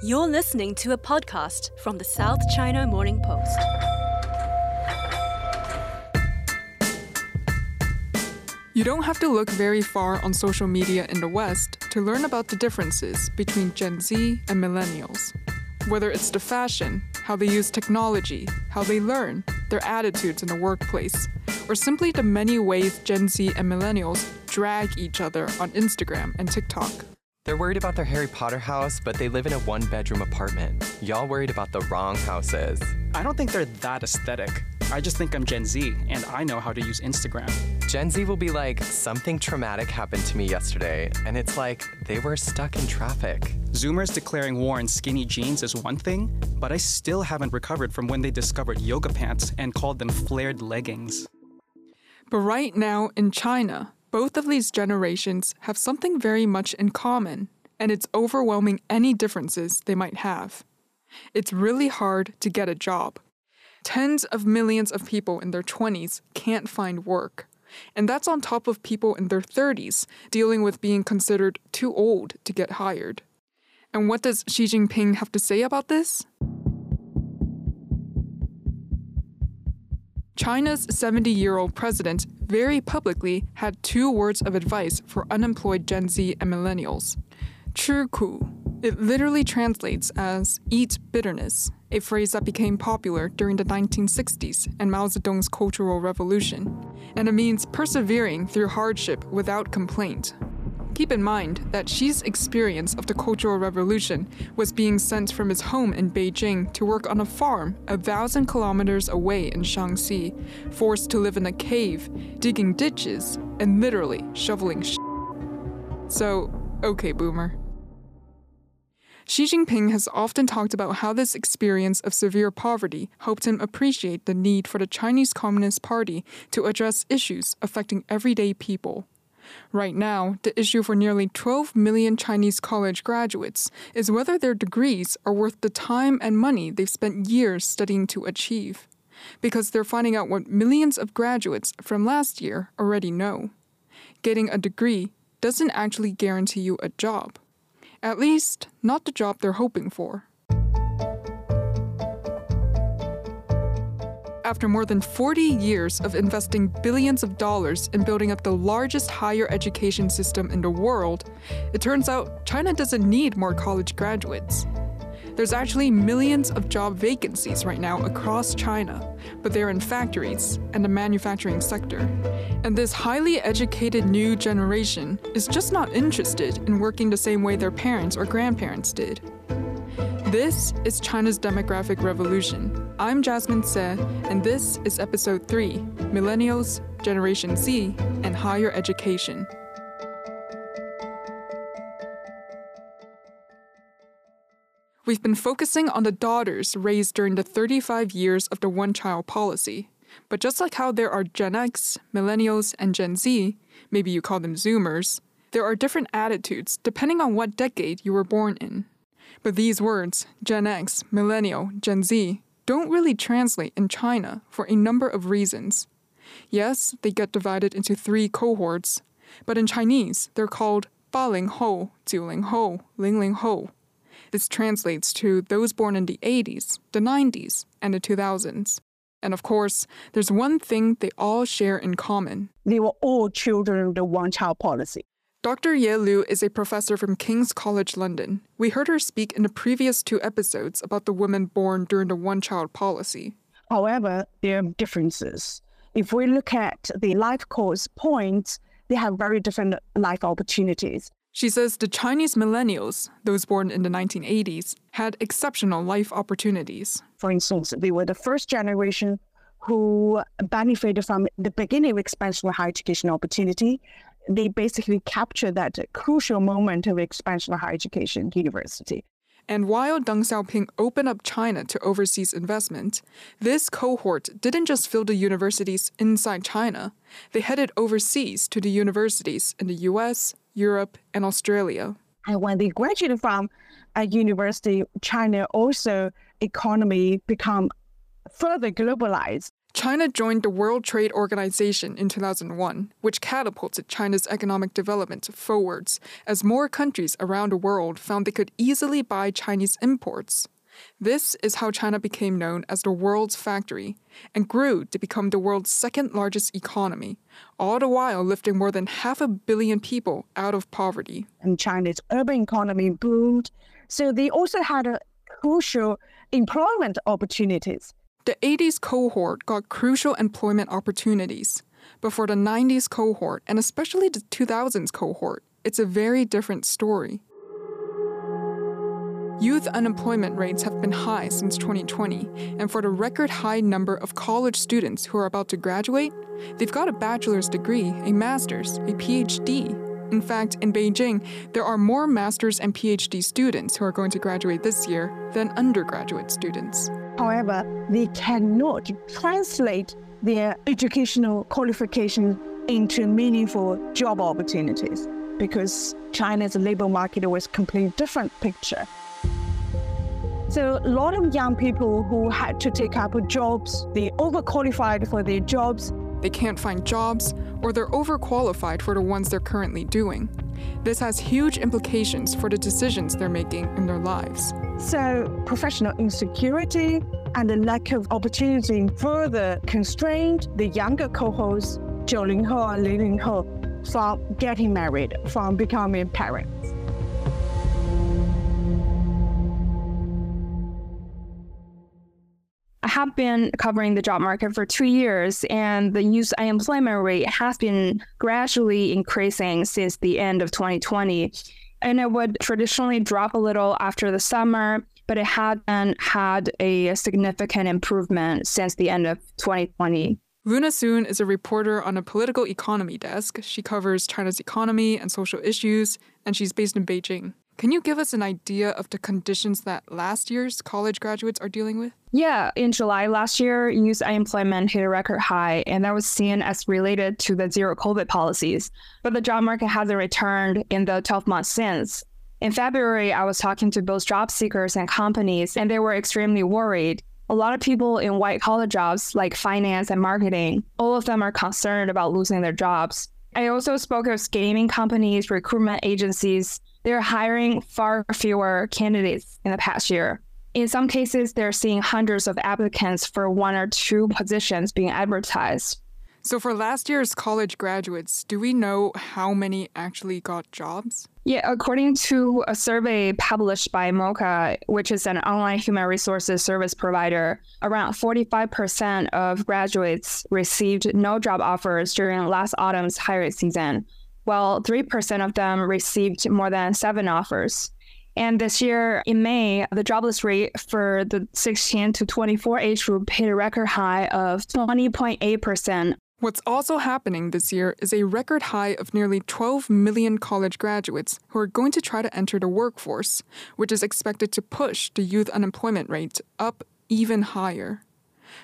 You're listening to a podcast from the South China Morning Post. You don't have to look very far on social media in the West to learn about the differences between Gen Z and millennials. Whether it's the fashion, how they use technology, how they learn, their attitudes in the workplace, or simply the many ways Gen Z and millennials drag each other on Instagram and TikTok. They're worried about their Harry Potter house, but they live in a one bedroom apartment. Y'all worried about the wrong houses. I don't think they're that aesthetic. I just think I'm Gen Z and I know how to use Instagram. Gen Z will be like, something traumatic happened to me yesterday, and it's like they were stuck in traffic. Zoomers declaring war on skinny jeans is one thing, but I still haven't recovered from when they discovered yoga pants and called them flared leggings. But right now in China, both of these generations have something very much in common, and it's overwhelming any differences they might have. It's really hard to get a job. Tens of millions of people in their 20s can't find work. And that's on top of people in their 30s dealing with being considered too old to get hired. And what does Xi Jinping have to say about this? China's 70 year old president very publicly had two words of advice for unemployed Gen Z and millennials. 吃苦. It literally translates as eat bitterness, a phrase that became popular during the 1960s and Mao Zedong's Cultural Revolution. And it means persevering through hardship without complaint. Keep in mind that Xi's experience of the Cultural Revolution was being sent from his home in Beijing to work on a farm a thousand kilometers away in Shaanxi, forced to live in a cave, digging ditches, and literally shoveling sh. So, okay, boomer. Xi Jinping has often talked about how this experience of severe poverty helped him appreciate the need for the Chinese Communist Party to address issues affecting everyday people. Right now, the issue for nearly 12 million Chinese college graduates is whether their degrees are worth the time and money they've spent years studying to achieve. Because they're finding out what millions of graduates from last year already know. Getting a degree doesn't actually guarantee you a job. At least, not the job they're hoping for. After more than 40 years of investing billions of dollars in building up the largest higher education system in the world, it turns out China doesn't need more college graduates. There's actually millions of job vacancies right now across China, but they're in factories and the manufacturing sector. And this highly educated new generation is just not interested in working the same way their parents or grandparents did. This is China's Demographic Revolution. I'm Jasmine Se, and this is episode 3 Millennials, Generation Z, and Higher Education. We've been focusing on the daughters raised during the 35 years of the one child policy. But just like how there are Gen X, Millennials, and Gen Z, maybe you call them Zoomers, there are different attitudes depending on what decade you were born in. But these words, Gen X, Millennial, Gen Z, don't really translate in China for a number of reasons. Yes, they get divided into three cohorts, but in Chinese, they're called Ba Ling Ho, Jiu Ling Ho, Ling Ling Ho. This translates to those born in the 80s, the 90s, and the 2000s. And of course, there's one thing they all share in common. They were all children of the one child policy. Dr. Ye Liu is a professor from King's College London. We heard her speak in the previous two episodes about the women born during the one child policy. However, there are differences. If we look at the life course points, they have very different life opportunities. She says the Chinese millennials, those born in the 1980s, had exceptional life opportunities. For instance, they were the first generation who benefited from the beginning of expansion of higher education opportunity they basically capture that crucial moment of expansion of higher education university. And while Deng Xiaoping opened up China to overseas investment, this cohort didn't just fill the universities inside China, they headed overseas to the universities in the US, Europe, and Australia. And when they graduated from a university, China also economy become further globalized. China joined the World Trade Organization in 2001, which catapulted China's economic development forwards as more countries around the world found they could easily buy Chinese imports. This is how China became known as the world's factory and grew to become the world's second largest economy, all the while lifting more than half a billion people out of poverty. And China's urban economy boomed. So they also had a crucial employment opportunities. The 80s cohort got crucial employment opportunities, but for the 90s cohort and especially the 2000s cohort, it's a very different story. Youth unemployment rates have been high since 2020, and for the record high number of college students who are about to graduate, they've got a bachelor's degree, a master's, a PhD. In fact, in Beijing, there are more master's and PhD students who are going to graduate this year than undergraduate students. However, they cannot translate their educational qualification into meaningful job opportunities because China's labor market was a completely different picture. So a lot of young people who had to take up jobs, they overqualified for their jobs. They can't find jobs, or they're overqualified for the ones they're currently doing. This has huge implications for the decisions they're making in their lives. So professional insecurity and the lack of opportunity further constrained the younger cohorts, Jiu Ling Ho and Li Lingho, from getting married, from becoming parents. I have been covering the job market for two years, and the youth unemployment rate has been gradually increasing since the end of 2020. And it would traditionally drop a little after the summer, but it hadn't had a significant improvement since the end of 2020. Luna Sun is a reporter on a political economy desk. She covers China's economy and social issues, and she's based in Beijing. Can you give us an idea of the conditions that last year's college graduates are dealing with? Yeah, in July last year, youth unemployment hit a record high, and that was seen as related to the zero COVID policies. But the job market hasn't returned in the 12 months since. In February, I was talking to both job seekers and companies, and they were extremely worried. A lot of people in white collar jobs like finance and marketing, all of them are concerned about losing their jobs. I also spoke with gaming companies, recruitment agencies, they're hiring far fewer candidates in the past year. In some cases, they're seeing hundreds of applicants for one or two positions being advertised. So, for last year's college graduates, do we know how many actually got jobs? Yeah, according to a survey published by Moka, which is an online human resources service provider, around 45% of graduates received no job offers during last autumn's hiring season, while 3% of them received more than seven offers. And this year in May, the jobless rate for the 16 to 24 age group hit a record high of 20.8%. What's also happening this year is a record high of nearly 12 million college graduates who are going to try to enter the workforce, which is expected to push the youth unemployment rate up even higher.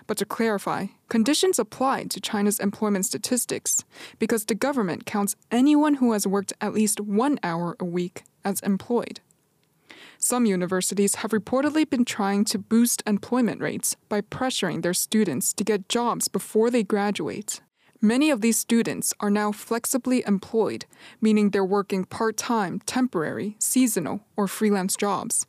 But to clarify, conditions apply to China's employment statistics because the government counts anyone who has worked at least one hour a week as employed. Some universities have reportedly been trying to boost employment rates by pressuring their students to get jobs before they graduate. Many of these students are now flexibly employed, meaning they're working part time, temporary, seasonal, or freelance jobs.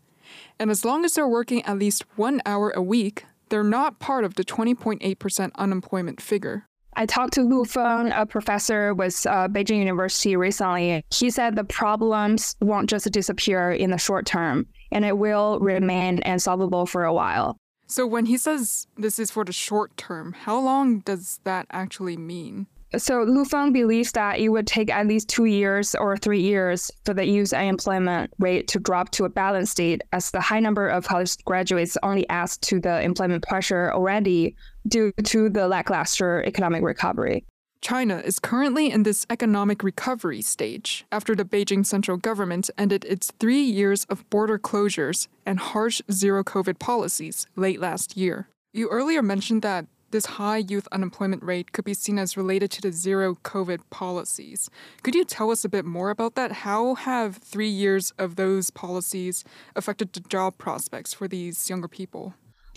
And as long as they're working at least one hour a week, they're not part of the 20.8% unemployment figure. I talked to Lu Feng, a professor with uh, Beijing University recently. He said the problems won't just disappear in the short term, and it will remain unsolvable for a while. So, when he says this is for the short term, how long does that actually mean? So Lu Feng believes that it would take at least two years or three years for the youth unemployment rate to drop to a balanced state, as the high number of college graduates only adds to the employment pressure already due to the lackluster economic recovery. China is currently in this economic recovery stage after the Beijing central government ended its three years of border closures and harsh zero COVID policies late last year. You earlier mentioned that this high youth unemployment rate could be seen as related to the zero COVID policies. Could you tell us a bit more about that? How have three years of those policies affected the job prospects for these younger people?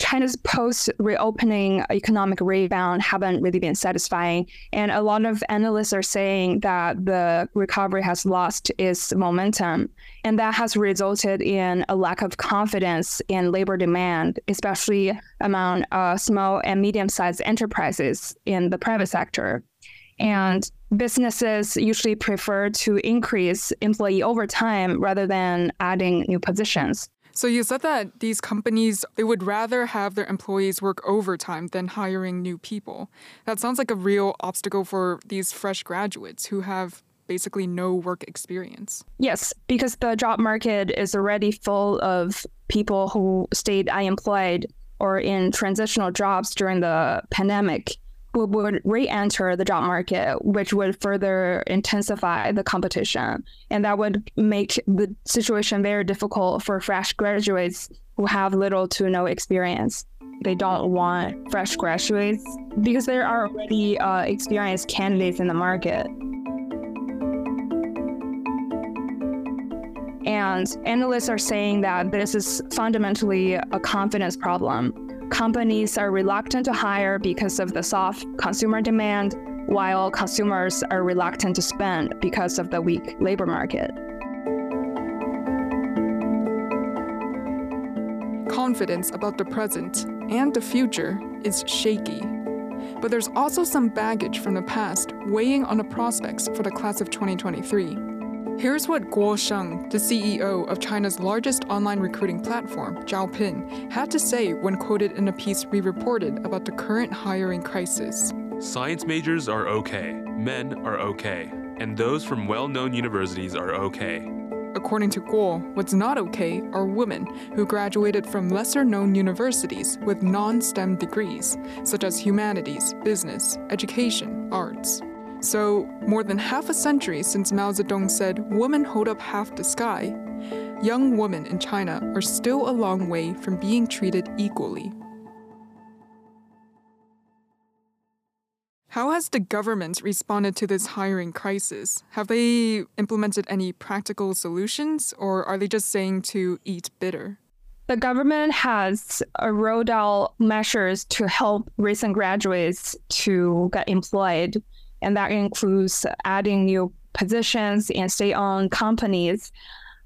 China's post reopening economic rebound haven't really been satisfying. And a lot of analysts are saying that the recovery has lost its momentum. And that has resulted in a lack of confidence in labor demand, especially among uh, small and medium sized enterprises in the private sector. And businesses usually prefer to increase employee overtime rather than adding new positions. So you said that these companies they would rather have their employees work overtime than hiring new people. That sounds like a real obstacle for these fresh graduates who have basically no work experience. Yes, because the job market is already full of people who stayed unemployed or in transitional jobs during the pandemic would re-enter the job market, which would further intensify the competition, and that would make the situation very difficult for fresh graduates who have little to no experience. They don't want fresh graduates because there are already uh, experienced candidates in the market. And analysts are saying that this is fundamentally a confidence problem companies are reluctant to hire because of the soft consumer demand, while consumers are reluctant to spend because of the weak labor market. Confidence about the present and the future is shaky. But there's also some baggage from the past weighing on the prospects for the class of 2023. Here's what Guo Sheng, the CEO of China's largest online recruiting platform, Zhaopin, had to say when quoted in a piece we reported about the current hiring crisis. Science majors are okay, men are okay, and those from well known universities are okay. According to Guo, what's not okay are women who graduated from lesser known universities with non STEM degrees, such as humanities, business, education, arts. So, more than half a century since Mao Zedong said, Women hold up half the sky, young women in China are still a long way from being treated equally. How has the government responded to this hiring crisis? Have they implemented any practical solutions, or are they just saying to eat bitter? The government has rolled out measures to help recent graduates to get employed and that includes adding new positions in state owned companies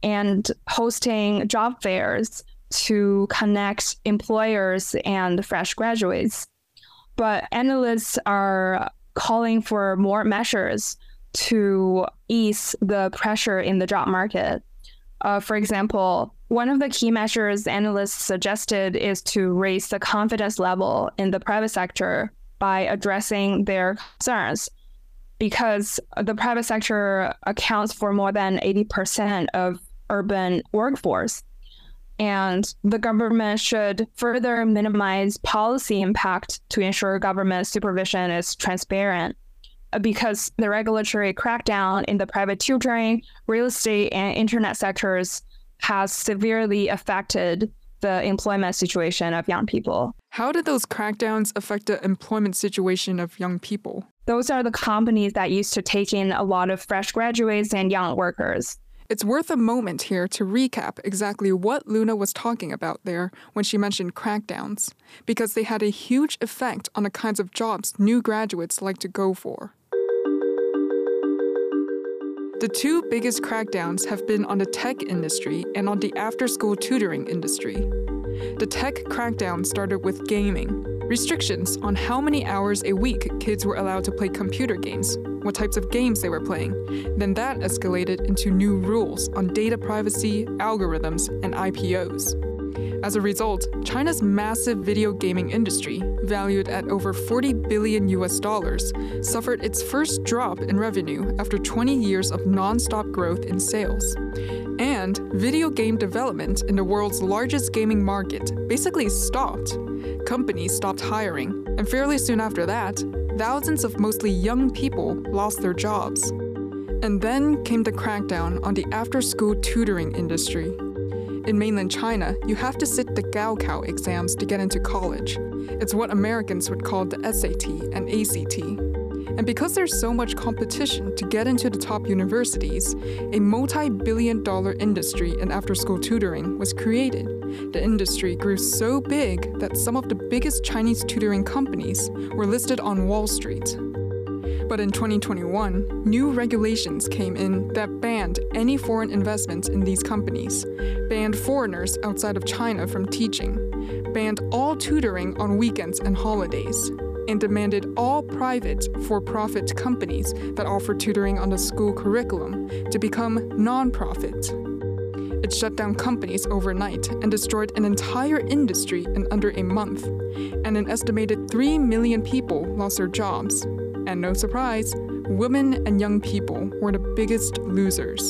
and hosting job fairs to connect employers and fresh graduates. But analysts are calling for more measures to ease the pressure in the job market. Uh, for example, one of the key measures analysts suggested is to raise the confidence level in the private sector by addressing their concerns because the private sector accounts for more than 80% of urban workforce. And the government should further minimize policy impact to ensure government supervision is transparent. Uh, because the regulatory crackdown in the private tutoring, real estate, and internet sectors has severely affected the employment situation of young people. How did those crackdowns affect the employment situation of young people? Those are the companies that used to take in a lot of fresh graduates and young workers. It's worth a moment here to recap exactly what Luna was talking about there when she mentioned crackdowns, because they had a huge effect on the kinds of jobs new graduates like to go for. The two biggest crackdowns have been on the tech industry and on the after school tutoring industry. The tech crackdown started with gaming, restrictions on how many hours a week kids were allowed to play computer games, what types of games they were playing. Then that escalated into new rules on data privacy, algorithms, and IPOs. As a result, China's massive video gaming industry, valued at over 40 billion US dollars, suffered its first drop in revenue after 20 years of non-stop growth in sales. And video game development in the world's largest gaming market basically stopped. Companies stopped hiring, and fairly soon after that, thousands of mostly young people lost their jobs. And then came the crackdown on the after school tutoring industry. In mainland China, you have to sit the Gaokao exams to get into college. It's what Americans would call the SAT and ACT. And because there's so much competition to get into the top universities, a multi billion dollar industry in after school tutoring was created. The industry grew so big that some of the biggest Chinese tutoring companies were listed on Wall Street. But in 2021, new regulations came in that banned any foreign investments in these companies, banned foreigners outside of China from teaching, banned all tutoring on weekends and holidays, and demanded all private for profit companies that offer tutoring on the school curriculum to become non profit. It shut down companies overnight and destroyed an entire industry in under a month, and an estimated 3 million people lost their jobs. And no surprise, women and young people were the biggest losers.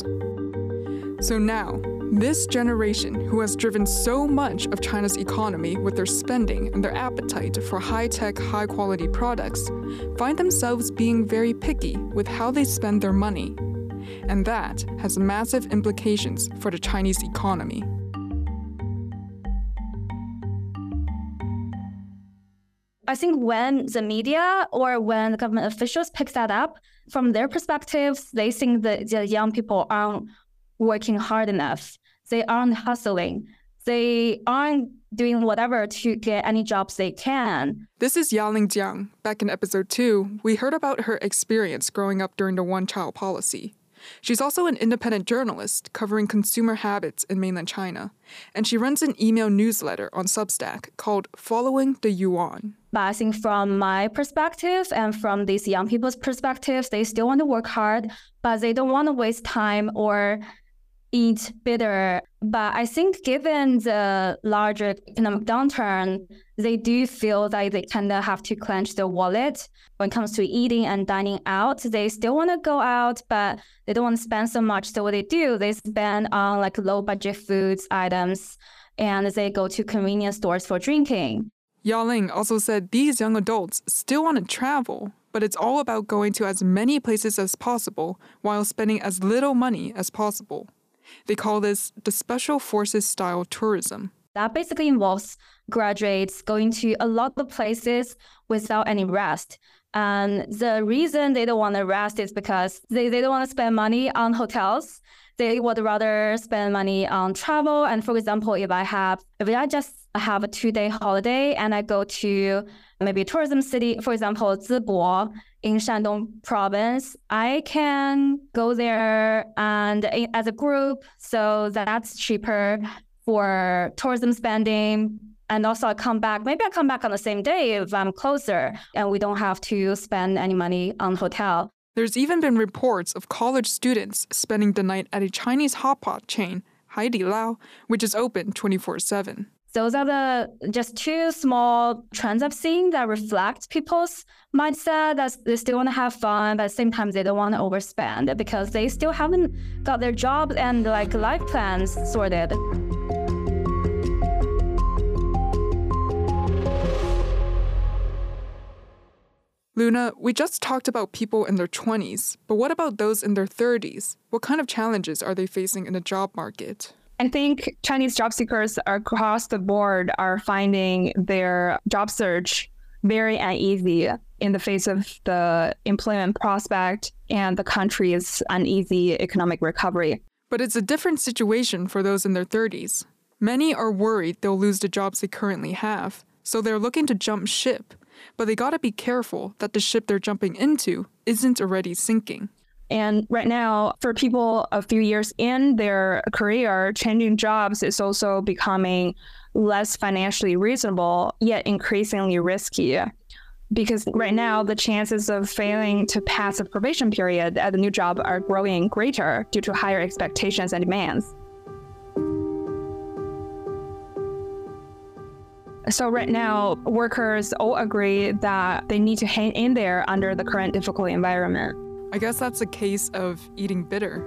So now, this generation, who has driven so much of China's economy with their spending and their appetite for high tech, high quality products, find themselves being very picky with how they spend their money. And that has massive implications for the Chinese economy. I think when the media or when the government officials pick that up, from their perspectives, they think that the young people aren't working hard enough. They aren't hustling. They aren't doing whatever to get any jobs they can. This is Yaling Jiang. Back in episode 2, we heard about her experience growing up during the one child policy. She's also an independent journalist covering consumer habits in mainland China, and she runs an email newsletter on Substack called Following the Yuan. But I think from my perspective and from these young people's perspectives, they still want to work hard, but they don't want to waste time or eat bitter. But I think given the larger economic downturn, they do feel that they kind of have to clench their wallet when it comes to eating and dining out. They still want to go out, but they don't want to spend so much. So what they do, they spend on like low budget foods items and they go to convenience stores for drinking. Yaling also said these young adults still want to travel, but it's all about going to as many places as possible while spending as little money as possible. They call this the special forces style tourism. That basically involves graduates going to a lot of places without any rest. And the reason they don't want to rest is because they, they don't want to spend money on hotels. They would rather spend money on travel. And for example, if I have, if I just have a two day holiday and I go to maybe a tourism city, for example, Zibo, in Shandong province, I can go there and as a group. So that's cheaper for tourism spending. And also I come back, maybe I come back on the same day if I'm closer and we don't have to spend any money on hotel. There's even been reports of college students spending the night at a Chinese hot pot chain, Haidi Lao, which is open 24 7 those are the just two small trends I've seen that reflect people's mindset that they still want to have fun, but at the same time they don't want to overspend because they still haven't got their job and like life plans sorted. Luna, we just talked about people in their 20s, but what about those in their 30s? What kind of challenges are they facing in the job market? I think Chinese job seekers across the board are finding their job search very uneasy in the face of the employment prospect and the country's uneasy economic recovery. But it's a different situation for those in their 30s. Many are worried they'll lose the jobs they currently have, so they're looking to jump ship. But they gotta be careful that the ship they're jumping into isn't already sinking. And right now, for people a few years in their career, changing jobs is also becoming less financially reasonable, yet increasingly risky. Because right now, the chances of failing to pass a probation period at the new job are growing greater due to higher expectations and demands. So right now, workers all agree that they need to hang in there under the current difficult environment. I guess that's a case of eating bitter.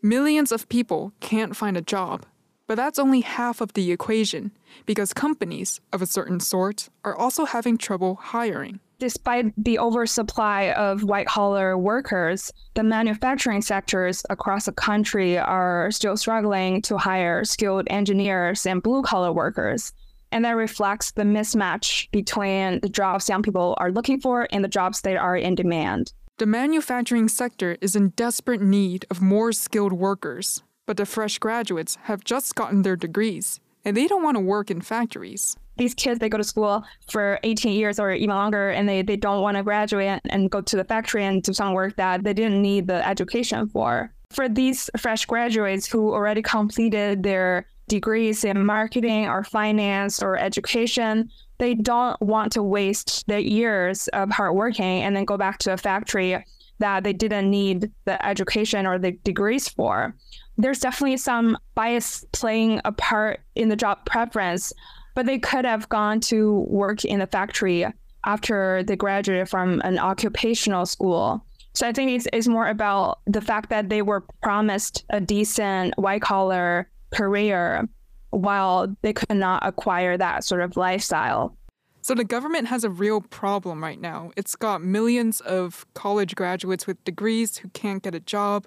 Millions of people can't find a job, but that's only half of the equation because companies of a certain sort are also having trouble hiring. Despite the oversupply of white collar workers, the manufacturing sectors across the country are still struggling to hire skilled engineers and blue collar workers. And that reflects the mismatch between the jobs young people are looking for and the jobs that are in demand. The manufacturing sector is in desperate need of more skilled workers, but the fresh graduates have just gotten their degrees and they don't want to work in factories. These kids, they go to school for 18 years or even longer, and they, they don't want to graduate and go to the factory and do some work that they didn't need the education for. For these fresh graduates who already completed their degrees in marketing or finance or education, they don't want to waste their years of hard working and then go back to a factory that they didn't need the education or the degrees for. There's definitely some bias playing a part in the job preference, but they could have gone to work in a factory after they graduated from an occupational school. So I think it's, it's more about the fact that they were promised a decent white collar career while they could not acquire that sort of lifestyle. So the government has a real problem right now. It's got millions of college graduates with degrees who can't get a job.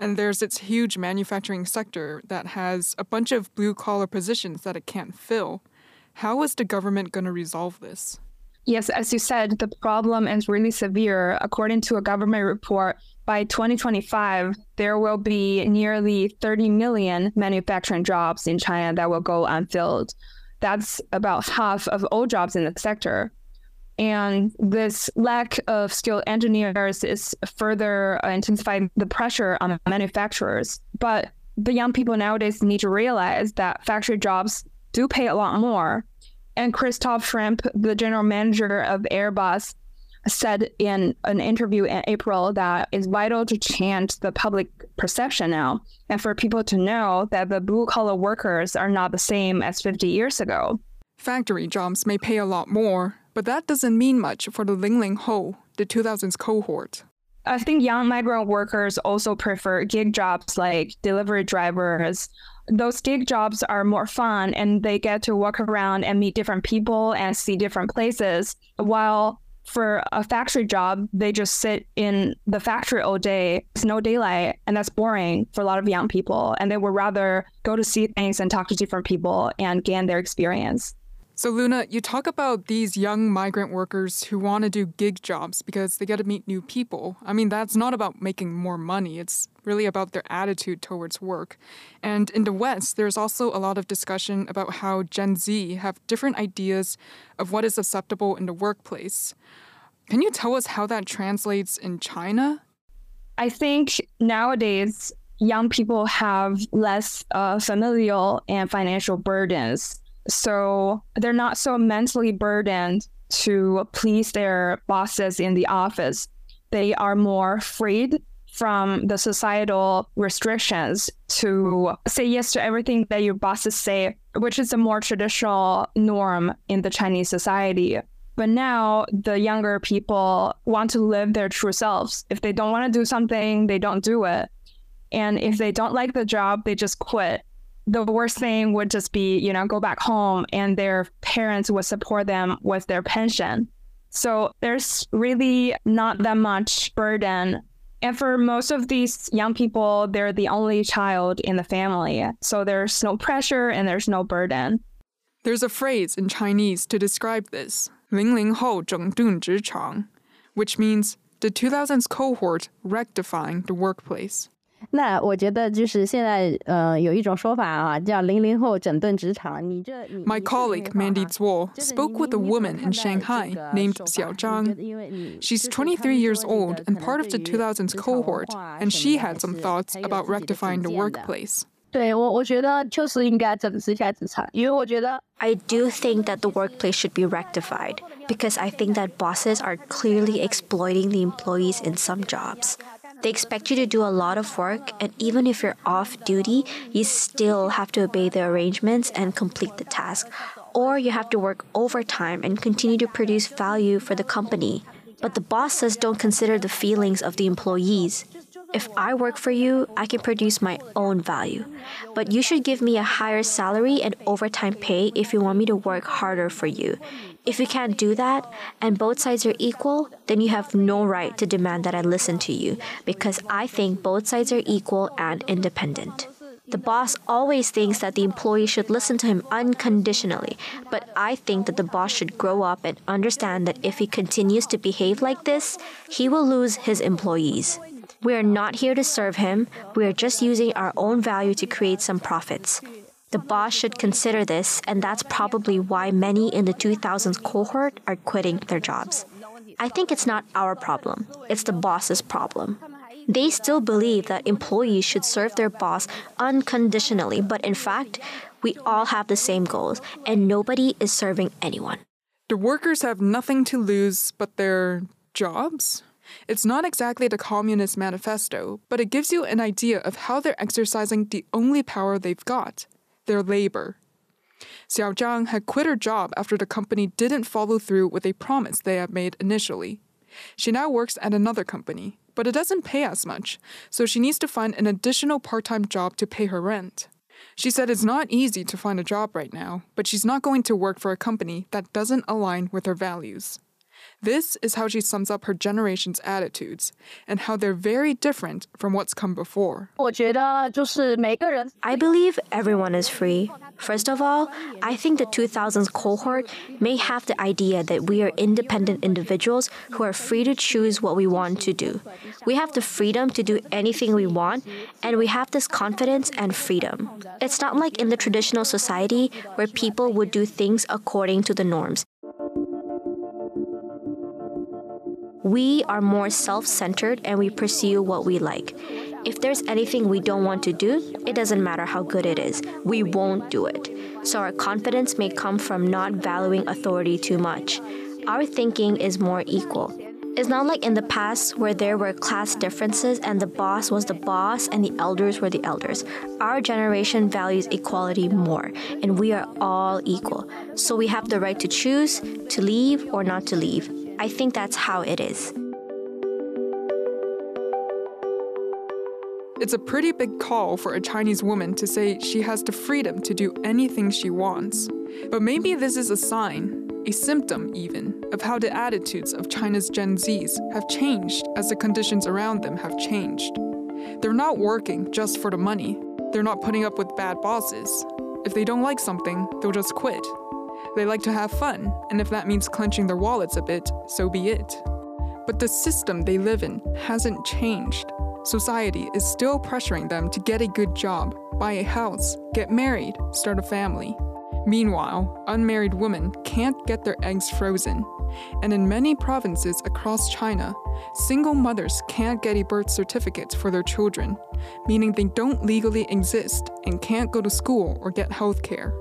And there's its huge manufacturing sector that has a bunch of blue collar positions that it can't fill. How is the government going to resolve this? Yes, as you said, the problem is really severe. According to a government report, by 2025, there will be nearly 30 million manufacturing jobs in China that will go unfilled. That's about half of all jobs in the sector. And this lack of skilled engineers is further intensifying the pressure on manufacturers. But the young people nowadays need to realize that factory jobs do pay a lot more. And Christoph Schrimp, the general manager of Airbus, said in an interview in April that it's vital to change the public perception now and for people to know that the blue collar workers are not the same as 50 years ago. Factory jobs may pay a lot more, but that doesn't mean much for the Ling Ling Ho, the 2000s cohort. I think young migrant workers also prefer gig jobs like delivery drivers. Those gig jobs are more fun and they get to walk around and meet different people and see different places. While for a factory job, they just sit in the factory all day. It's no daylight, and that's boring for a lot of young people. And they would rather go to see things and talk to different people and gain their experience. So, Luna, you talk about these young migrant workers who want to do gig jobs because they get to meet new people. I mean, that's not about making more money, it's really about their attitude towards work. And in the West, there's also a lot of discussion about how Gen Z have different ideas of what is acceptable in the workplace. Can you tell us how that translates in China? I think nowadays, young people have less uh, familial and financial burdens so they're not so mentally burdened to please their bosses in the office. They are more freed from the societal restrictions to say yes to everything that your bosses say, which is a more traditional norm in the Chinese society. But now the younger people want to live their true selves. If they don't want to do something, they don't do it. And if they don't like the job, they just quit the worst thing would just be, you know, go back home and their parents would support them with their pension. So there's really not that much burden. And for most of these young people, they're the only child in the family. So there's no pressure and there's no burden. There's a phrase in Chinese to describe this, 零零后整顿职场, which means the 2000s cohort rectifying the workplace. My colleague Mandy Zuo spoke with a woman in Shanghai named Xiao Zhang. She's 23 years old and part of the 2000s cohort, and she had some thoughts about rectifying the workplace. 对我，我觉得确实应该整治一下职场，因为我觉得 I do think that the workplace should be rectified because I think that bosses are clearly exploiting the employees in some jobs. They expect you to do a lot of work, and even if you're off duty, you still have to obey the arrangements and complete the task. Or you have to work overtime and continue to produce value for the company. But the bosses don't consider the feelings of the employees. If I work for you, I can produce my own value. But you should give me a higher salary and overtime pay if you want me to work harder for you. If you can't do that and both sides are equal, then you have no right to demand that I listen to you because I think both sides are equal and independent. The boss always thinks that the employee should listen to him unconditionally, but I think that the boss should grow up and understand that if he continues to behave like this, he will lose his employees. We are not here to serve him, we are just using our own value to create some profits. The boss should consider this, and that's probably why many in the 2000s cohort are quitting their jobs. I think it's not our problem, it's the boss's problem. They still believe that employees should serve their boss unconditionally, but in fact, we all have the same goals and nobody is serving anyone. The workers have nothing to lose but their jobs? It's not exactly the Communist Manifesto, but it gives you an idea of how they're exercising the only power they've got their labor. Xiao Zhang had quit her job after the company didn't follow through with a promise they had made initially. She now works at another company, but it doesn't pay as much, so she needs to find an additional part time job to pay her rent. She said it's not easy to find a job right now, but she's not going to work for a company that doesn't align with her values. This is how she sums up her generation's attitudes and how they're very different from what's come before. I believe everyone is free. First of all, I think the 2000s cohort may have the idea that we are independent individuals who are free to choose what we want to do. We have the freedom to do anything we want, and we have this confidence and freedom. It's not like in the traditional society where people would do things according to the norms. We are more self centered and we pursue what we like. If there's anything we don't want to do, it doesn't matter how good it is, we won't do it. So our confidence may come from not valuing authority too much. Our thinking is more equal. It's not like in the past where there were class differences and the boss was the boss and the elders were the elders. Our generation values equality more, and we are all equal. So we have the right to choose to leave or not to leave. I think that's how it is. It's a pretty big call for a Chinese woman to say she has the freedom to do anything she wants. But maybe this is a sign, a symptom even, of how the attitudes of China's Gen Zs have changed as the conditions around them have changed. They're not working just for the money, they're not putting up with bad bosses. If they don't like something, they'll just quit. They like to have fun, and if that means clenching their wallets a bit, so be it. But the system they live in hasn't changed. Society is still pressuring them to get a good job, buy a house, get married, start a family. Meanwhile, unmarried women can't get their eggs frozen. And in many provinces across China, single mothers can't get a birth certificate for their children, meaning they don't legally exist and can't go to school or get health care.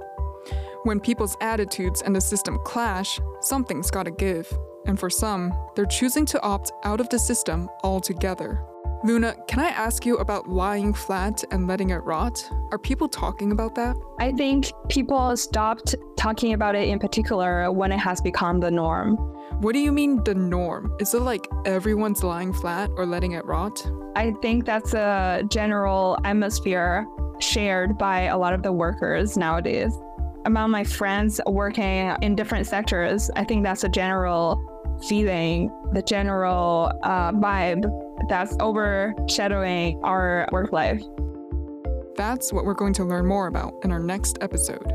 When people's attitudes and the system clash, something's gotta give. And for some, they're choosing to opt out of the system altogether. Luna, can I ask you about lying flat and letting it rot? Are people talking about that? I think people stopped talking about it in particular when it has become the norm. What do you mean the norm? Is it like everyone's lying flat or letting it rot? I think that's a general atmosphere shared by a lot of the workers nowadays among my friends working in different sectors, I think that's a general feeling, the general uh, vibe that's overshadowing our work life. That's what we're going to learn more about in our next episode.